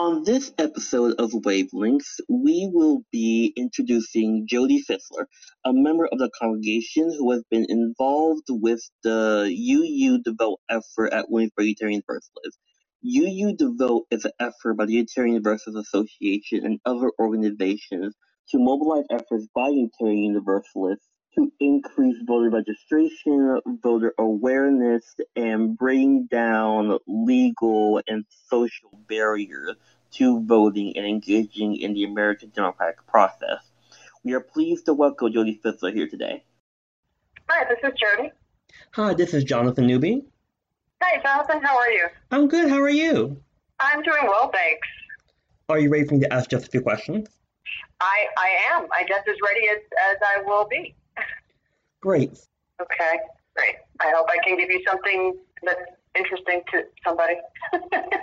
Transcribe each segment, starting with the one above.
On this episode of Wavelengths, we will be introducing Jody Fissler, a member of the congregation who has been involved with the UU the Vote effort at Williamsburg Unitarian Universalist. UU the Vote is an effort by the Unitarian Universalist Association and other organizations to mobilize efforts by Unitarian Universalists to increase voter registration, voter awareness, and bring down legal and social barriers to voting and engaging in the American democratic process. We are pleased to welcome Jody Fissler here today. Hi, this is Jody. Hi, this is Jonathan Newby. Hi, Jonathan. How are you? I'm good. How are you? I'm doing well, thanks. Are you ready for me to ask just a few questions? I, I am. I just as ready as, as I will be. Great. Okay, great. I hope I can give you something that's interesting to somebody.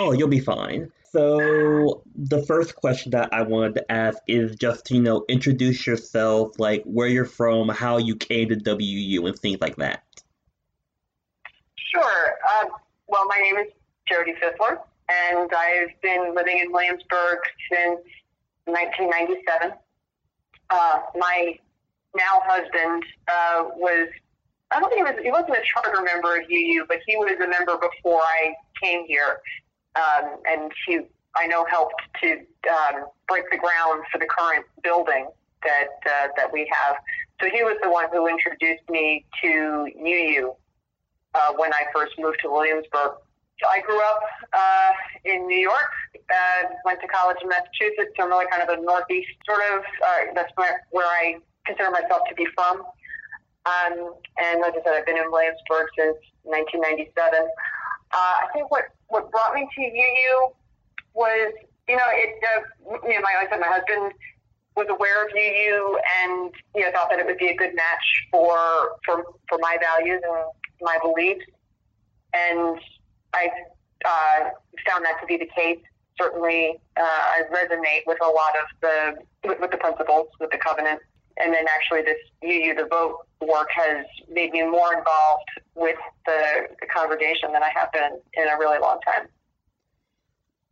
oh, you'll be fine. So the first question that I wanted to ask is just to, you know, introduce yourself, like where you're from, how you came to WU and things like that. Sure. Uh, well, my name is Jody Fissler, and I've been living in Williamsburg since 1997. Uh, my now husband uh, was I don't think he was he wasn't a charter member of UU, but he was a member before I came here, um, and he I know helped to um, break the ground for the current building that uh, that we have. So he was the one who introduced me to UU uh, when I first moved to Williamsburg. I grew up uh, in New York, uh, went to college in Massachusetts, so I'm really kind of a Northeast sort of. Uh, that's where, where I consider myself to be from. Um, and like I said, I've been in Williamsburg since 1997. Uh, I think what, what brought me to UU was, you know, it, uh, you know, my, like my husband was aware of UU and, you know, thought that it would be a good match for, for, for my values and my beliefs. And I uh, found that to be the case. Certainly, uh, I resonate with a lot of the with, with the principles, with the covenant, and then actually this UU the Vote work has made me more involved with the, the congregation than I have been in a really long time.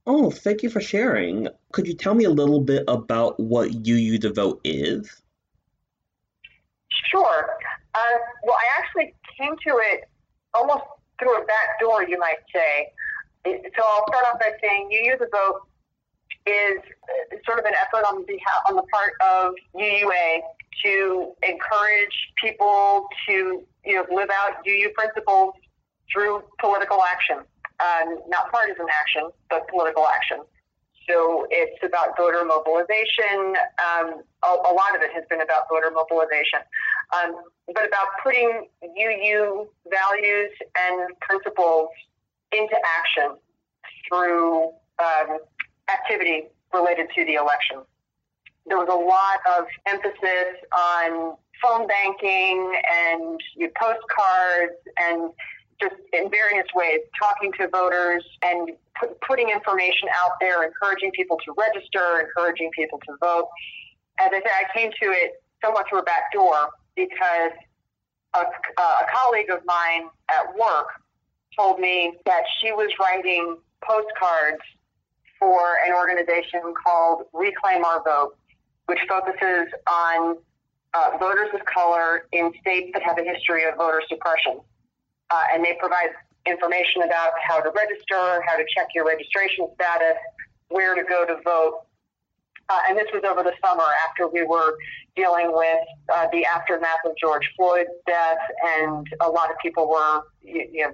Oh, thank you for sharing. Could you tell me a little bit about what UU the Vote is? Sure. Uh, well, I actually came to it almost through a back door, you might say. So I'll start off by saying UU the Vote is sort of an effort on behalf on the part of UUA to encourage people to you know live out UU principles through political action, um, not partisan action, but political action. So it's about voter mobilization. Um, a, a, lot of it has been about voter mobilization, um, but about putting UU values and principles into action through um, activity related to the election. There was a lot of emphasis on phone banking and postcards and just in various ways, talking to voters and putting information out there, encouraging people to register, encouraging people to vote. As I said, I came to it somewhat through a back door because a, a colleague of mine at work told me that she was writing postcards for an organization called Reclaim Our Vote, which focuses on uh, voters of color in states that have a history of voter suppression. Uh, and they provide information about how to register, how to check your registration status, where to go to vote. Uh, and this was over the summer after we were dealing with uh, the aftermath of George Floyd's death, and a lot of people were you, you know,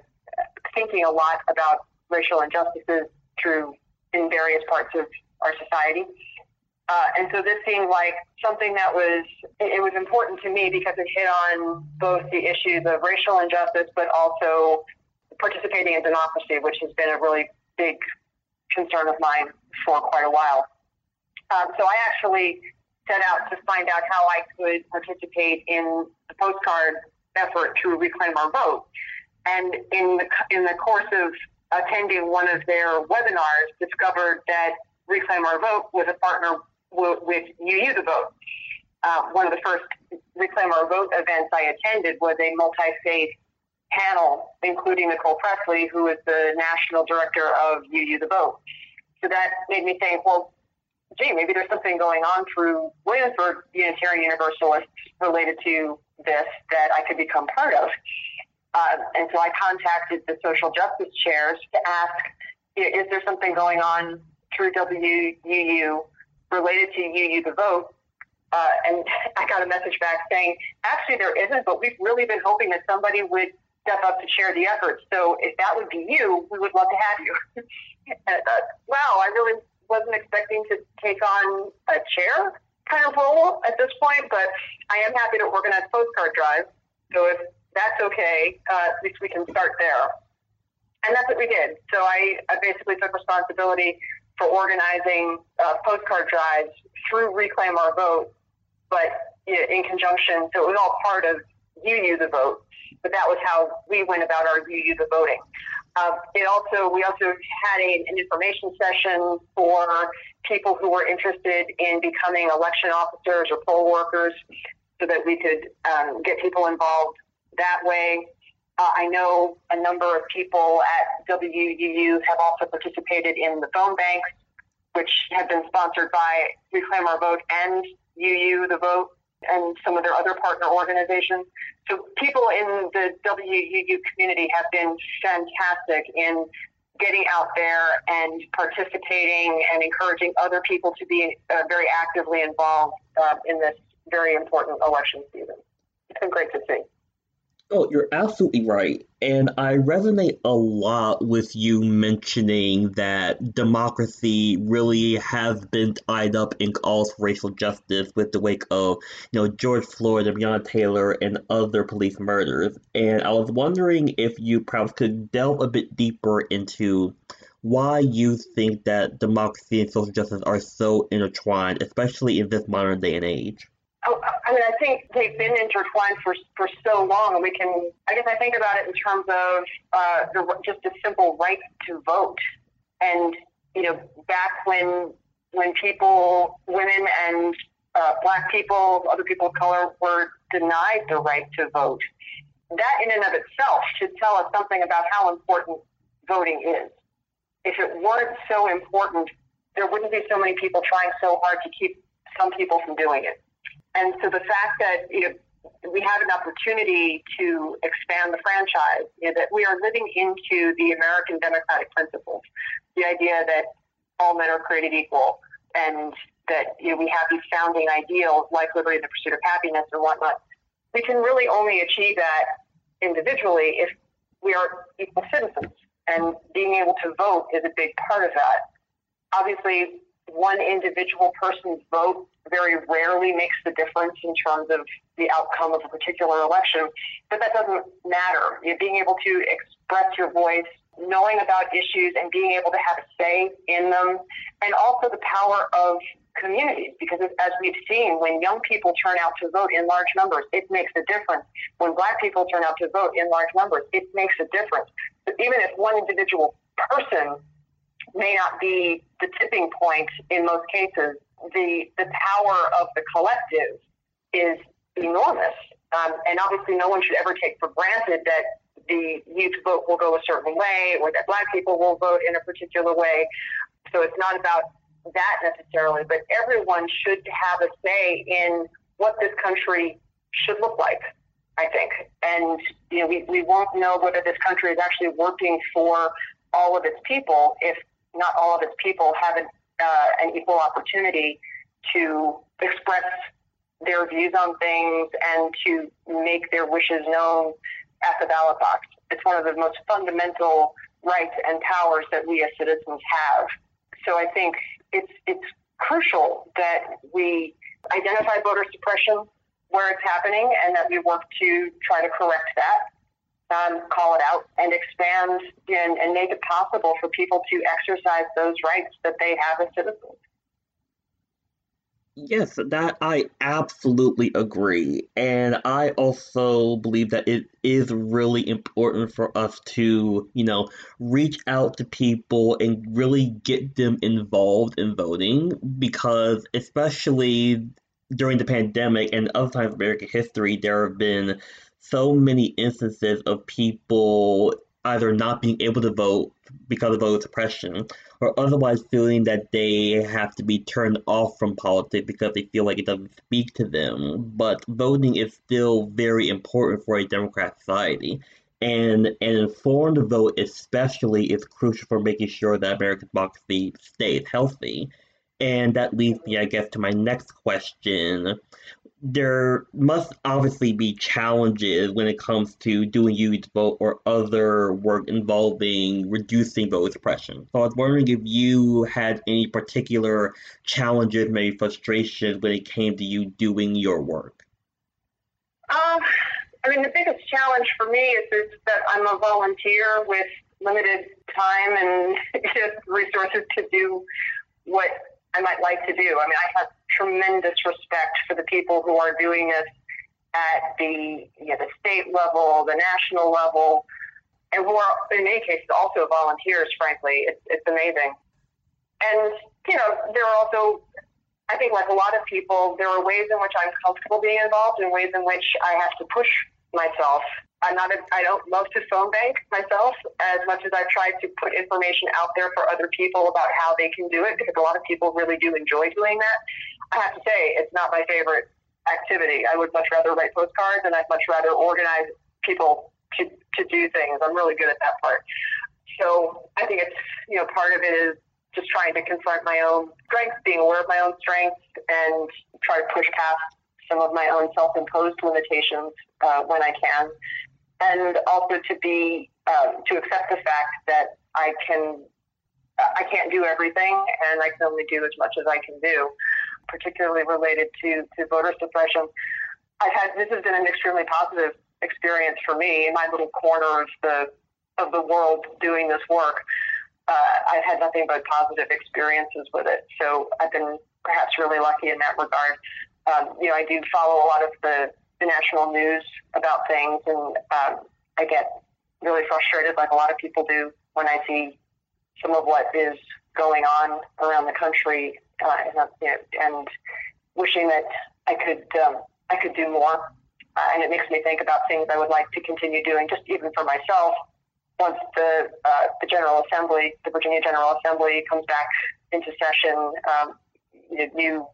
thinking a lot about racial injustices through in various parts of our society. Uh, and so this seemed like something that was it was important to me because it hit on both the issues of racial injustice, but also participating in democracy, which has been a really big concern of mine for quite a while. Um, so I actually set out to find out how I could participate in the postcard effort to reclaim our vote. And in the in the course of attending one of their webinars, discovered that Reclaim Our Vote was a partner w- with UU the Vote. Uh, one of the first Reclaim Our Vote events I attended was a multi state panel, including Nicole Pressley, who is the national director of UU Vote. So that made me think, well, gee, maybe there's something going on through Williamsburg Unitarian Universalists related to this that I could become part of. Uh, and so I contacted the social justice chairs to ask, is there something going on through WUU related to UU the vote? Uh, and I got a message back saying, actually, there isn't, but we've really been hoping that somebody would step up to chair the effort. So if that would be you, we would love to have you. and I thought, wow, I really wasn't expecting to take on a chair kind of role at this point, but I am happy to organize postcard drives. So if that's okay, uh, at least we can start there. And that's what we did. So I, I basically took responsibility for organizing uh, postcard drives through Reclaim Our Vote, but in conjunction, so it was all part of You UU the Vote, but that was how we went about our You UU the voting. Uh, it also we also had a, an information session for people who were interested in becoming election officers or poll workers, so that we could um, get people involved that way. Uh, I know a number of people at WUU have also participated in the phone banks, which have been sponsored by Reclaim Our Vote and UU the Vote and some of their other partner organizations. So people in the WUU community have been fantastic in getting out there and participating and encouraging other people to be uh, very actively involved uh, in this very important election season. It's been great to see. Oh, you're absolutely right. And I resonate a lot with you mentioning that democracy really has been tied up in calls for racial justice with the wake of, you know, George Floyd and Breonna Taylor and other police murders. And I was wondering if you perhaps could delve a bit deeper into why you think that democracy and social justice are so intertwined, especially in this modern day and age. I mean, I think they've been intertwined for for so long, we can. I guess I think about it in terms of uh, the, just a simple right to vote, and you know, back when when people, women and uh, black people, other people of color were denied the right to vote. That, in and of itself, should tell us something about how important voting is. If it weren't so important, there wouldn't be so many people trying so hard to keep some people from doing it. And so the fact that you know, we have an opportunity to expand the franchise, you know, that we are living into the American democratic principles, the idea that all men are created equal, and that you know, we have these founding ideals like liberty, the pursuit of happiness, and whatnot. We can really only achieve that individually if we are equal citizens, and being able to vote is a big part of that. Obviously, one individual person's vote very rarely makes the difference in terms of the outcome of a particular election, but that doesn't matter. You know, being able to express your voice, knowing about issues, and being able to have a say in them, and also the power of communities, because as we've seen, when young people turn out to vote in large numbers, it makes a difference. When black people turn out to vote in large numbers, it makes a difference. But even if one individual person may not be the tipping point in most cases, the the power of the collective is enormous. Um, and obviously, no one should ever take for granted that the youth vote will go a certain way or that black people will vote in a particular way. So it's not about that necessarily, but everyone should have a say in what this country should look like, I think. And, you know, we, we won't know whether this country is actually working for all of its people if not all of its people have an, uh, an equal opportunity to express their views on things and to make their wishes known at the ballot box. It's one of the most fundamental rights and powers that we as citizens have. So I think it's it's crucial that we identify voter suppression where it's happening and that we work to try to correct that um, call it out and expand and, and make it possible for people to exercise those rights that they have as citizens. Yes, that I absolutely agree. And I also believe that it is really important for us to, you know, reach out to people and really get them involved in voting because, especially during the pandemic and other times in American history, there have been so many instances of people either not being able to vote because of voter suppression or otherwise feeling that they have to be turned off from politics because they feel like it doesn't speak to them. But voting is still very important for a democratic society. And an informed vote, especially, is crucial for making sure that American democracy stays healthy. And that leads me, I guess, to my next question there must obviously be challenges when it comes to doing youth vote or other work involving reducing voter suppression. So I was wondering if you had any particular challenges, maybe frustrations when it came to you doing your work. Um, I mean, the biggest challenge for me is, is that I'm a volunteer with limited time and resources to do what I might like to do. I mean, I have tremendous respect for the people who are doing this at the you know, the state level, the national level, and who are in many cases also volunteers. Frankly, it's it's amazing. And you know, there are also, I think, like a lot of people, there are ways in which I'm comfortable being involved, and ways in which I have to push myself I'm not. A, I don't love to phone bank myself as much as I've tried to put information out there for other people about how they can do it because a lot of people really do enjoy doing that. I have to say it's not my favorite activity. I would much rather write postcards and I'd much rather organize people to to do things. I'm really good at that part. So I think it's you know part of it is just trying to confront my own strengths, being aware of my own strengths, and try to push past some of my own self-imposed limitations uh, when I can and also to be um, to accept the fact that I can I can't do everything, and I can only do as much as I can do, particularly related to to voter suppression. I've had this has been an extremely positive experience for me in my little corner of the of the world doing this work. Uh, I've had nothing but positive experiences with it, so I've been perhaps really lucky in that regard. Um, you know, I do follow a lot of the the national news about things, and um, I get really frustrated, like a lot of people do, when I see some of what is going on around the country, uh, and, and wishing that I could um, I could do more. Uh, and it makes me think about things I would like to continue doing, just even for myself. Once the uh, the General Assembly, the Virginia General Assembly, comes back into session, um, new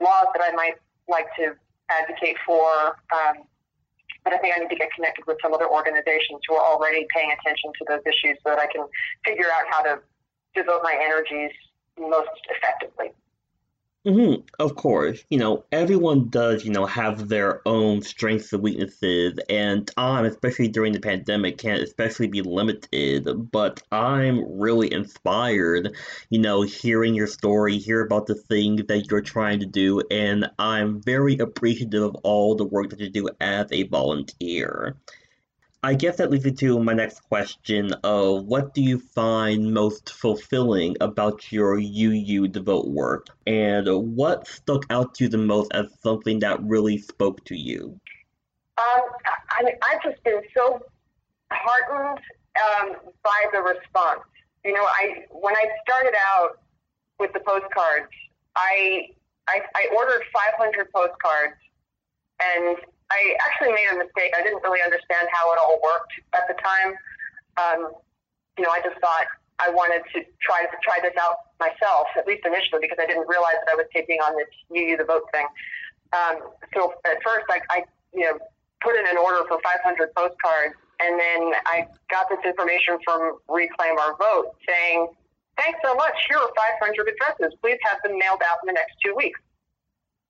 laws that I might like to advocate for. Um, but I think I need to get connected with some other organizations who are already paying attention to those issues so that I can figure out how to devote my energies most effectively. Mm-hmm. Of course, you know everyone does, you know, have their own strengths and weaknesses, and time, especially during the pandemic, can especially be limited. But I'm really inspired, you know, hearing your story, hear about the things that you're trying to do, and I'm very appreciative of all the work that you do as a volunteer. I guess that leads me to my next question of what do you find most fulfilling about your UU the Vote work? And what stuck out to you the most as something that really spoke to you? Um, I mean, I've just been so heartened um, by the response. You know, I when I started out with the postcards, I I, I ordered 500 postcards, and I actually made a mistake. I didn't really understand how it all worked at the time. Um, you know, I just thought I wanted to try to try this out myself, at least initially, because I didn't realize that I was taking on this "you, the vote" thing. Um, so at first, I, I, you know, put in an order for 500 postcards, and then I got this information from Reclaim Our Vote saying, "Thanks so much. Here are 500 addresses. Please have them mailed out in the next two weeks."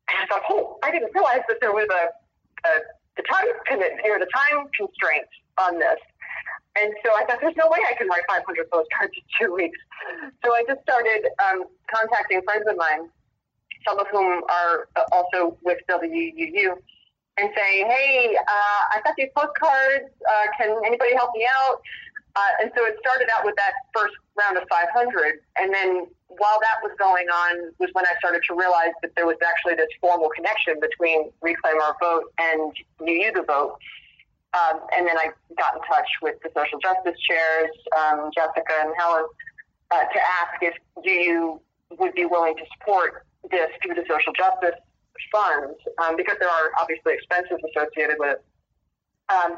And I thought, "Oh, I didn't realize that there was a uh, the time commitment or the time constraints on this. And so I thought, there's no way I can write 500 postcards in two weeks. So I just started um, contacting friends of mine, some of whom are also with WUU, and saying, hey, uh, I got these postcards. Uh, can anybody help me out? Uh, and so it started out with that first round of 500. And then while that was going on was when I started to realize that there was actually this formal connection between Reclaim Our Vote and UU the Vote. Um, and then I got in touch with the social justice chairs, um, Jessica and Helen, uh, to ask if UU would be willing to support this through the social justice funds um, because there are obviously expenses associated with it. Um,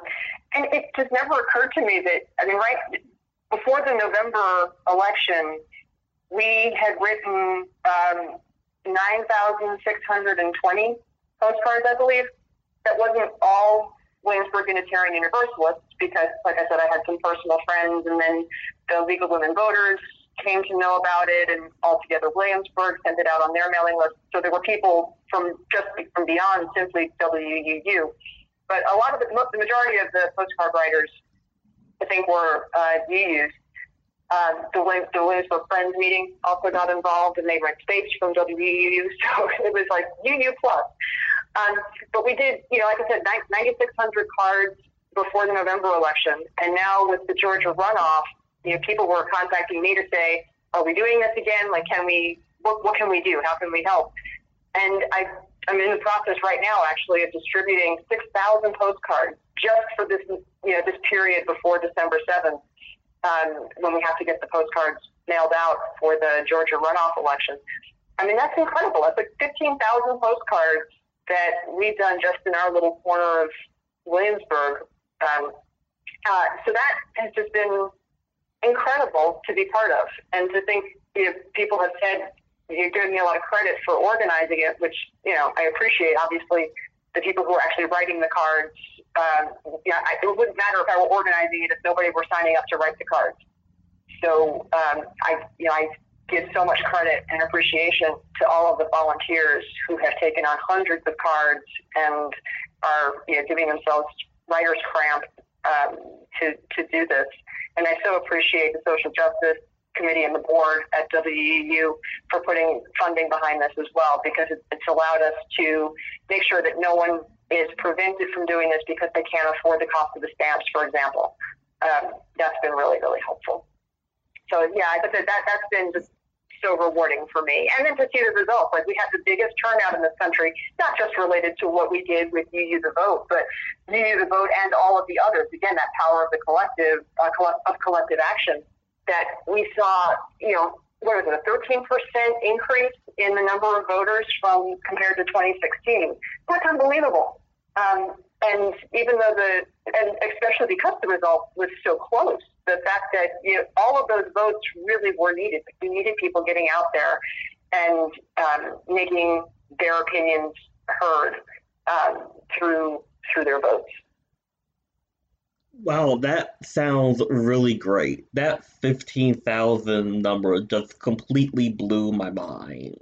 and it just never occurred to me that, I mean, right before the November election, we had written um, 9,620 postcards, I believe. That wasn't all Williamsburg Unitarian Universalists because, like I said, I had some personal friends, and then the League of Women Voters came to know about it, and Altogether Williamsburg sent it out on their mailing list. So there were people from just from beyond simply WUU. But a lot of the, the majority of the postcard writers, I think, were uh, UUs. Um, the, the Williamsburg Friends meeting also got involved, and they read states from WUU, so it was like UU plus. Um, but we did, you know, like I said, 9,600 cards before the November election, and now with the Georgia runoff, you know, people were contacting me to say, "Are we doing this again? Like, can we? What, what can we do? How can we help?" And I, I'm in the process right now, actually, of distributing 6,000 postcards just for this, you know, this period before December 7th, um, when we have to get the postcards mailed out for the Georgia runoff election. I mean, that's incredible. That's like 15,000 postcards that we've done just in our little corner of Williamsburg. Um, uh, so that has just been incredible to be part of, and to think you know, people have said you're giving me a lot of credit for organizing it, which you know I appreciate. Obviously, the people who are actually writing the cards. Um, yeah, it wouldn't matter if I were organizing it if nobody were signing up to write the cards. So um, I, you know, I give so much credit and appreciation to all of the volunteers who have taken on hundreds of cards and are you know, giving themselves writer's cramp um, to, to do this. And I so appreciate the social justice committee and the board at WUU for putting funding behind this as well, because it, it's allowed us to make sure that no one is prevented from doing this because they can't afford the cost of the stamps, for example. Um, that's been really, really helpful. So yeah, I think that, that that's been just so rewarding for me. And then to see the results, like we had the biggest turnout in this country, not just related to what we did with UU the Vote, but UU the Vote and all of the others. Again, that power of the collective, uh, of collective action that we saw, you know, what was it, a 13% increase in the number of voters from compared to 2016. That's unbelievable. Um, and even though the, and especially because the result was so close, the fact that you know, all of those votes really were needed. We needed people getting out there and um, making their opinions heard um, through through their votes. Wow, that sounds really great. That 15,000 number just completely blew my mind.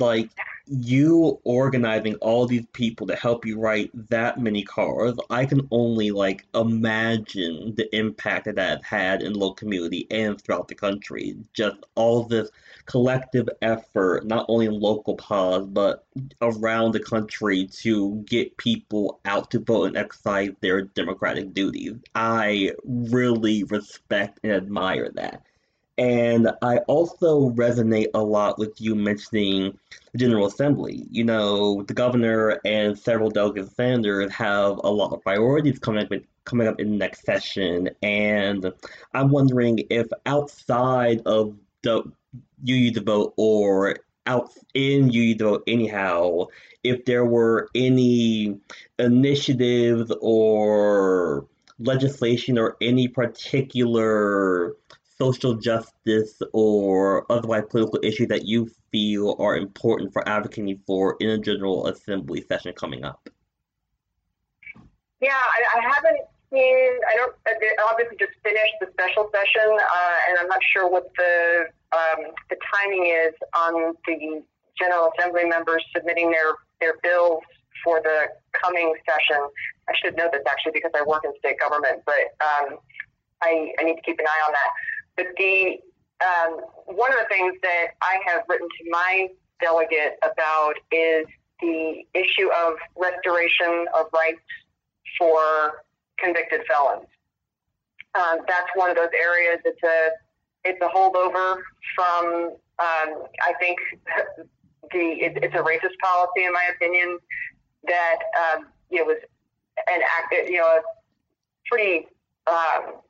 Like, you organizing all these people to help you write that many cards, I can only, like, imagine the impact that that had in the local community and throughout the country. Just all this collective effort, not only in local pods, but around the country to get people out to vote and exercise their democratic duties. I really respect and admire that. And I also resonate a lot with you mentioning the General Assembly. You know, the governor and several delegates senators have a lot of priorities coming up in, coming up in the next session, and I'm wondering if outside of the UU the vote or out in the vote anyhow, if there were any initiatives or legislation or any particular social justice or otherwise political issues that you feel are important for advocating for in a general assembly session coming up? Yeah, I, I haven't seen, I don't, obviously just finished the special session, uh, and I'm not sure what the um, the timing is on the General Assembly members submitting their, their bills for the coming session. I should know this actually because I work in state government, but um, I, I need to keep an eye on that. But the um, one of the things that I have written to my delegate about is the issue of restoration of rights for convicted felons. Um, that's one of those areas. It's a it's a holdover from um, I think the it, it's a racist policy in my opinion that um, you know was an act you know a pretty um,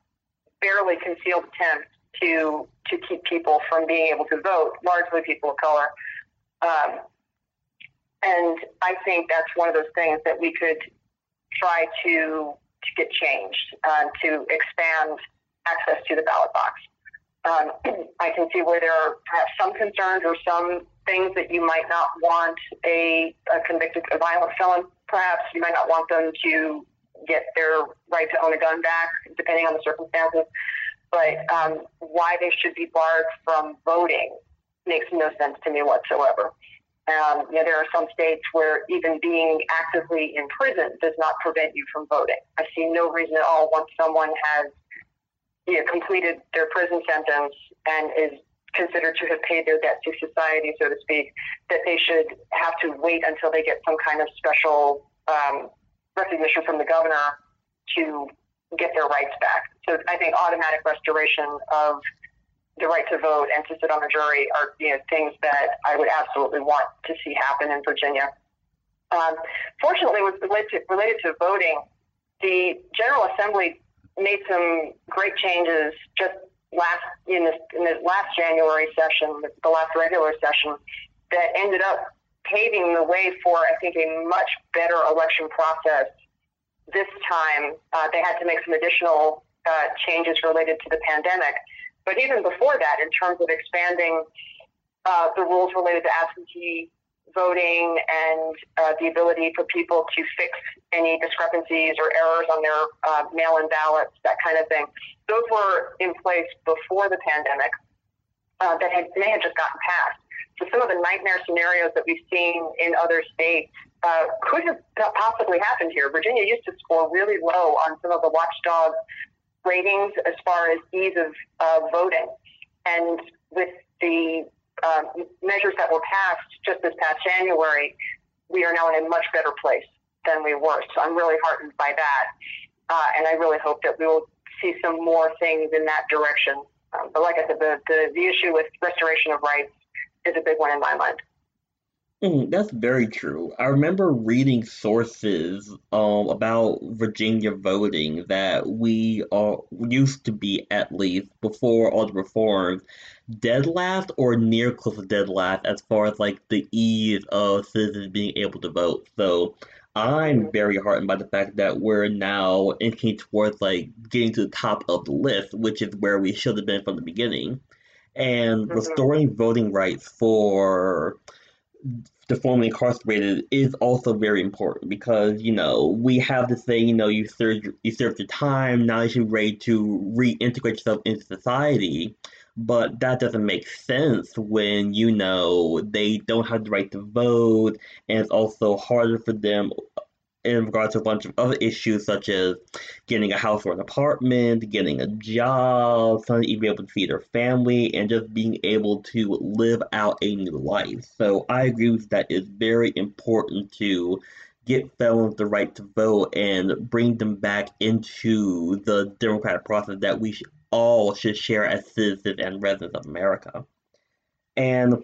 barely concealed attempt to to keep people from being able to vote, largely people of color. Um, and I think that's one of those things that we could try to to get changed uh, to expand access to the ballot box. Um, I can see where there are perhaps some concerns or some things that you might not want a, a convicted a violent felon. Perhaps you might not want them to get their right to own a gun back, depending on the circumstances. But um, why they should be barred from voting makes no sense to me whatsoever. Um, you know, there are some states where even being actively in prison does not prevent you from voting. I see no reason at all once someone has you know, completed their prison sentence and is considered to have paid their debt to society, so to speak, that they should have to wait until they get some kind of special um, recognition from the governor to get their rights back. So I think automatic restoration of the right to vote and to sit on a jury are you know things that I would absolutely want to see happen in Virginia. Um, fortunately, with related to, related to voting, the General Assembly made some great changes just last in this in the last January session, the last regular session, that ended up paving the way for I think a much better election process. This time, uh, they had to make some additional uh, changes related to the pandemic but even before that, in terms of expanding uh, the rules related to absentee voting and uh, the ability for people to fix any discrepancies or errors on their uh, mail-in ballots, that kind of thing. Those were in place before the pandemic uh, that had, may have just gotten passed. So some of the nightmare scenarios that we've seen in other states uh, could have possibly happened here. Virginia used to score really low on some of the watchdog ratings as far as ease of uh, voting. And with the um, measures that were passed just this past January, we are now in a much better place than we were. So I'm really heartened by that. Uh, and I really hope that we will see some more things in that direction. Um, but like I said, the, the, the issue with restoration of rights is a big one in my mind. Mm, that's very true. I remember reading sources um, about Virginia voting that we all used to be at least before all the reforms dead last or near close to dead last as far as like the ease of citizens being able to vote. So I'm mm-hmm. very heartened by the fact that we're now inching towards like getting to the top of the list, which is where we should have been from the beginning, and mm-hmm. restoring voting rights for the formerly incarcerated is also very important because you know we have this thing you know you served you served your time now you're ready to reintegrate yourself into society. But that doesn't make sense when you know they don't have the right to vote and it's also harder for them in regards to a bunch of other issues such as getting a house or an apartment, getting a job, to even be able to feed their family, and just being able to live out a new life. So I agree with that. It's very important to get felons the right to vote and bring them back into the democratic process that we all should share as citizens and residents of America. And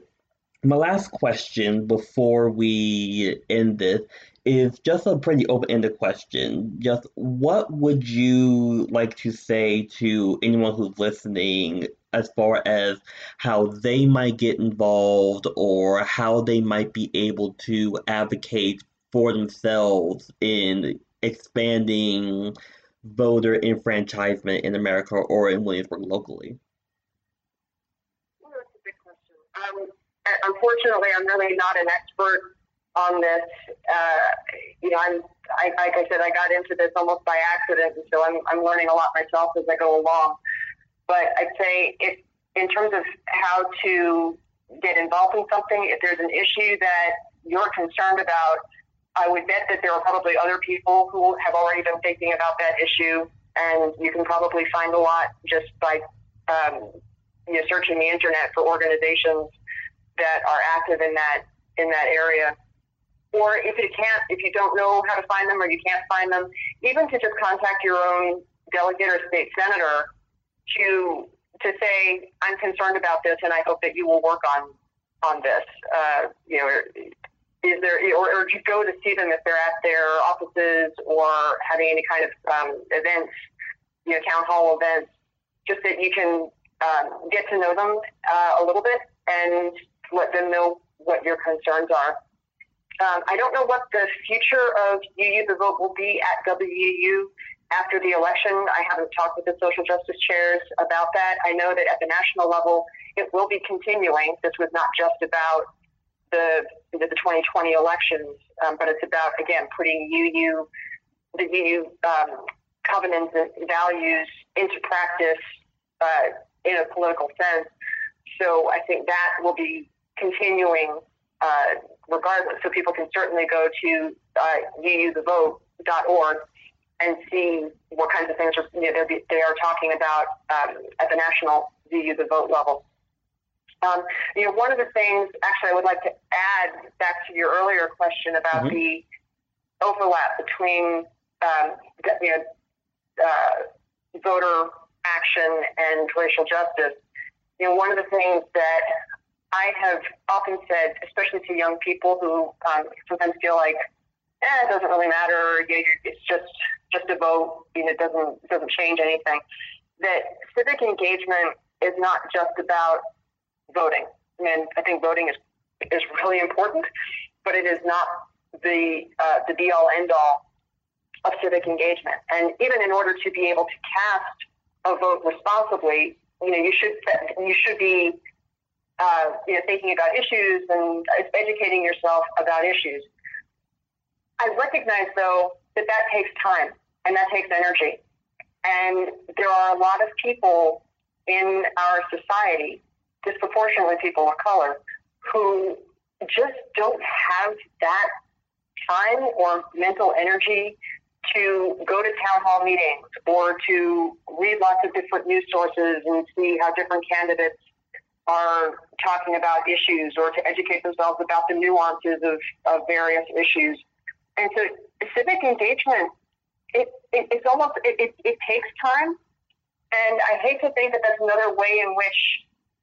my last question before we end this is just a pretty open-ended question. Just what would you like to say to anyone who's listening as far as how they might get involved or how they might be able to advocate for themselves in expanding voter enfranchisement in America or in Williamsburg locally? Well, that's a big question. Um, unfortunately, I'm really not an expert on this. Uh, you know, I'm, I, like I said, I got into this almost by accident, and so I'm, I'm learning a lot myself as I go along. But I'd say if, in terms of how to get involved in something, if there's an issue that you're concerned about, I would bet that there are probably other people who have already been thinking about that issue, and you can probably find a lot just by um, you know, searching the internet for organizations that are active in that in that area or if you can't, if you don't know how to find them or you can't find them, even to just contact your own delegate or state senator to to say, I'm concerned about this, and I hope that you will work on on this. Uh, you know, is there or, or you go to see them if they're at their offices or having any kind of um, events, you know, town hall events, just that you can um, get to know them uh, a little bit and let them know what your concerns are. Um, I don't know what the future of UU the Vote will be at WU. after the election. I haven't talked with the social justice chairs about that. I know that at the national level, it will be continuing. This was not just about the the 2020 elections, um, but it's about again putting UU the UU um, covenants and values into practice uh, in a political sense. So I think that will be continuing uh, regardless. So people can certainly go to uh, uuthevote.org and see what kinds of things are, you know, they are talking about um, at the national UU the vote level. Um, you know, one of the things, actually, I would like to add back to your earlier question about mm-hmm. the overlap between, um, you know, uh, voter action and racial justice. You know, one of the things that I have often said, especially to young people who um, sometimes feel like, eh, it doesn't really matter. You know, it's just just a vote. You know, it doesn't it doesn't change anything. That civic engagement is not just about voting. Mean, I think voting is is really important, but it is not the uh, the be all end all of civic engagement. And even in order to be able to cast a vote responsibly, you know, you should you should be uh, you know thinking about issues and educating yourself about issues. I recognize though that that takes time and that takes energy, and there are a lot of people in our society, disproportionately people of color, who just don't have that time or mental energy to go to town hall meetings or to read lots of different news sources and see how different candidates are talking about issues or to educate themselves about the nuances of, of various issues. And so civic engagement, it, it it's almost, it, it, it, takes time. And I hate to think that that's another way in which,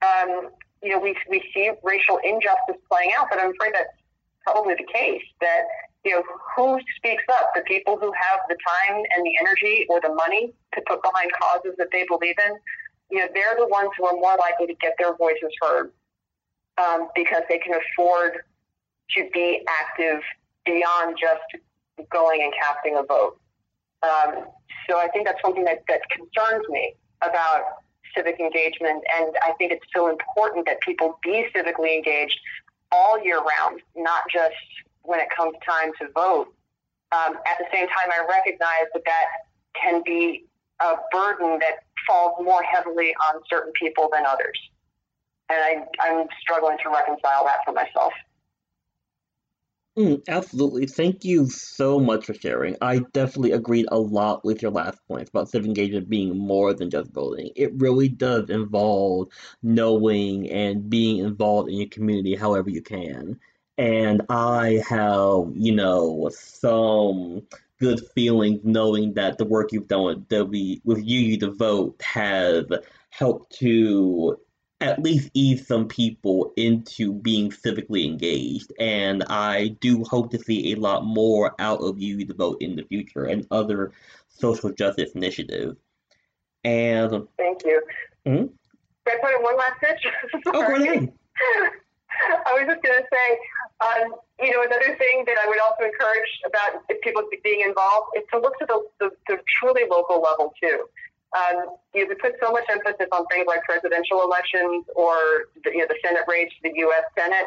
um, you know, we, we see racial injustice playing out, but I'm afraid that's probably the case that you know, who speaks up? The people who have the time and the energy or the money to put behind causes that they believe in, you know, they're the ones who are more likely to get their voices heard um, because they can afford to be active beyond just going and casting a vote. Um, so I think that's something that, that concerns me about civic engagement, and I think it's so important that people be civically engaged all year round, not just when it comes time to vote. Um, at the same time, I recognize that that can be a burden that falls more heavily on certain people than others. And I, I'm struggling to reconcile that for myself. Mm, absolutely. Thank you so much for sharing. I definitely agreed a lot with your last points about civic engagement being more than just voting. It really does involve knowing and being involved in your community however you can and I have, you know, some good feelings knowing that the work you've done with W with UU the vote has helped to at least ease some people into being civically engaged. And I do hope to see a lot more out of UU the vote in the future and other social justice initiatives. And thank you. Mm-hmm. Can I put in one last pitch? oh, go ahead. I was just going to say, um, you know, another thing that I would also encourage about people being involved is to look to the, the, the truly local level too. Um, you know, we put so much emphasis on things like presidential elections or the, you know, the Senate race, the U.S. Senate,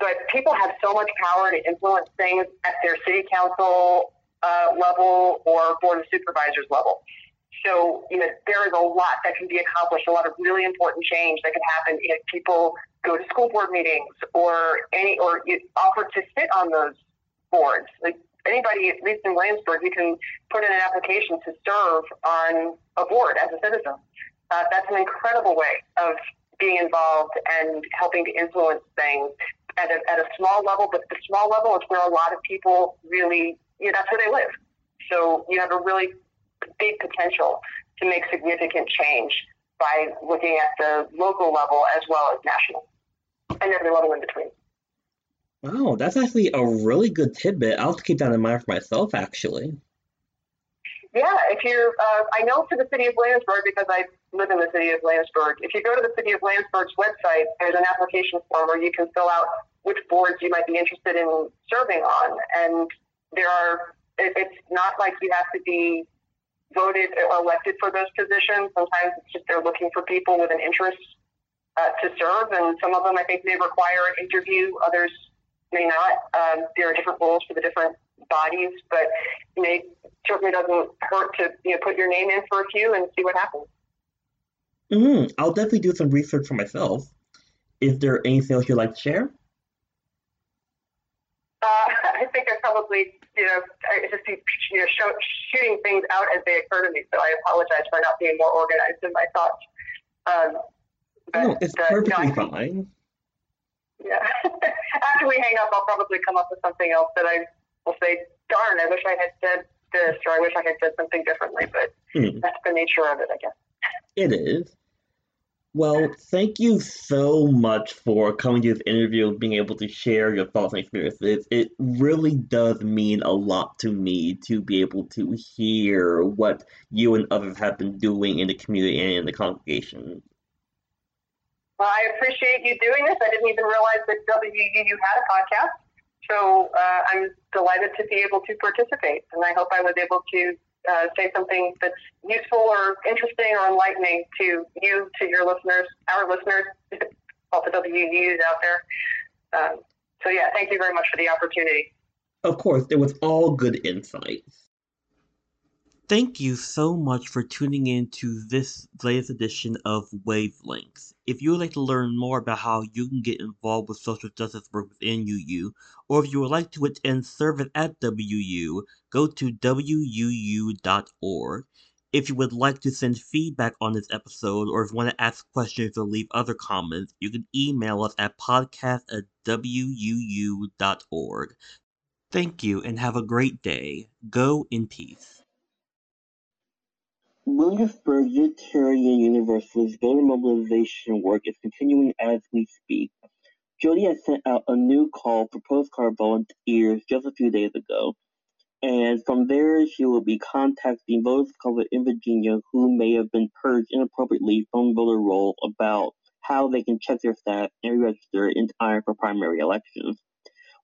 but people have so much power to influence things at their city council uh, level or board of supervisors level. So, you know, there is a lot that can be accomplished, a lot of really important change that can happen if people go to school board meetings or any or offer to sit on those boards. Like anybody, at least in Williamsburg, you can put in an application to serve on a board as a citizen. Uh, that's an incredible way of being involved and helping to influence things at a, at a small level. But the small level is where a lot of people really, you know, that's where they live. So you have a really big potential to make significant change by looking at the local level as well as national and every level in between. Wow, that's actually a really good tidbit. I'll have to keep that in mind for myself, actually. Yeah, if you're, uh, I know for the city of Williamsburg because I live in the city of Williamsburg. If you go to the city of Williamsburg's website, there's an application form where you can fill out which boards you might be interested in serving on. And there are, it's not like you have to be voted or elected for those positions. Sometimes it's just they're looking for people with an interest uh, to serve, and some of them I think they require an interview, others may not. Um, there are different rules for the different bodies, but you know, it certainly doesn't hurt to you know put your name in for a few and see what happens. Mm-hmm. I'll definitely do some research for myself. Is there anything else you'd like to share? Uh, I think I probably, you know, I just be, you know, show, shooting things out as they occur to me. So I apologize for not being more organized in my thoughts. Um, but, no, it's uh, perfectly know, fine. Yeah. After we hang up, I'll probably come up with something else that I will say, darn, I wish I had said this, or I wish I had said something differently. But hmm. that's the nature of it, I guess. It is. Well, thank you so much for coming to this interview and being able to share your thoughts and experiences. It really does mean a lot to me to be able to hear what you and others have been doing in the community and in the congregation. Well, I appreciate you doing this. I didn't even realize that WUU had a podcast. So uh, I'm delighted to be able to participate, and I hope I was able to uh, say something that's useful or interesting or enlightening to you, to your listeners, our listeners, all the WUUs out there. Um, so, yeah, thank you very much for the opportunity. Of course, it was all good insights. Thank you so much for tuning in to this latest edition of Wavelengths. If you would like to learn more about how you can get involved with social justice work within UU, or if you would like to attend service at WU, go to WUU.org. If you would like to send feedback on this episode, or if you want to ask questions or leave other comments, you can email us at podcast at WUU.org. Thank you and have a great day. Go in peace. Williamsburg Unitarian Universalist voter mobilization work is continuing as we speak. Jody has sent out a new call for postcard volunteers just a few days ago, and from there she will be contacting voters covered in Virginia who may have been purged inappropriately from voter roll about how they can check their stats and register in time for primary elections.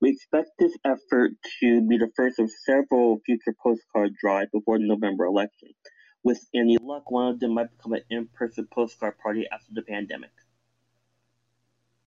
We expect this effort to be the first of several future postcard drives before the November election. With any luck, one of them might become an in-person postcard party after the pandemic.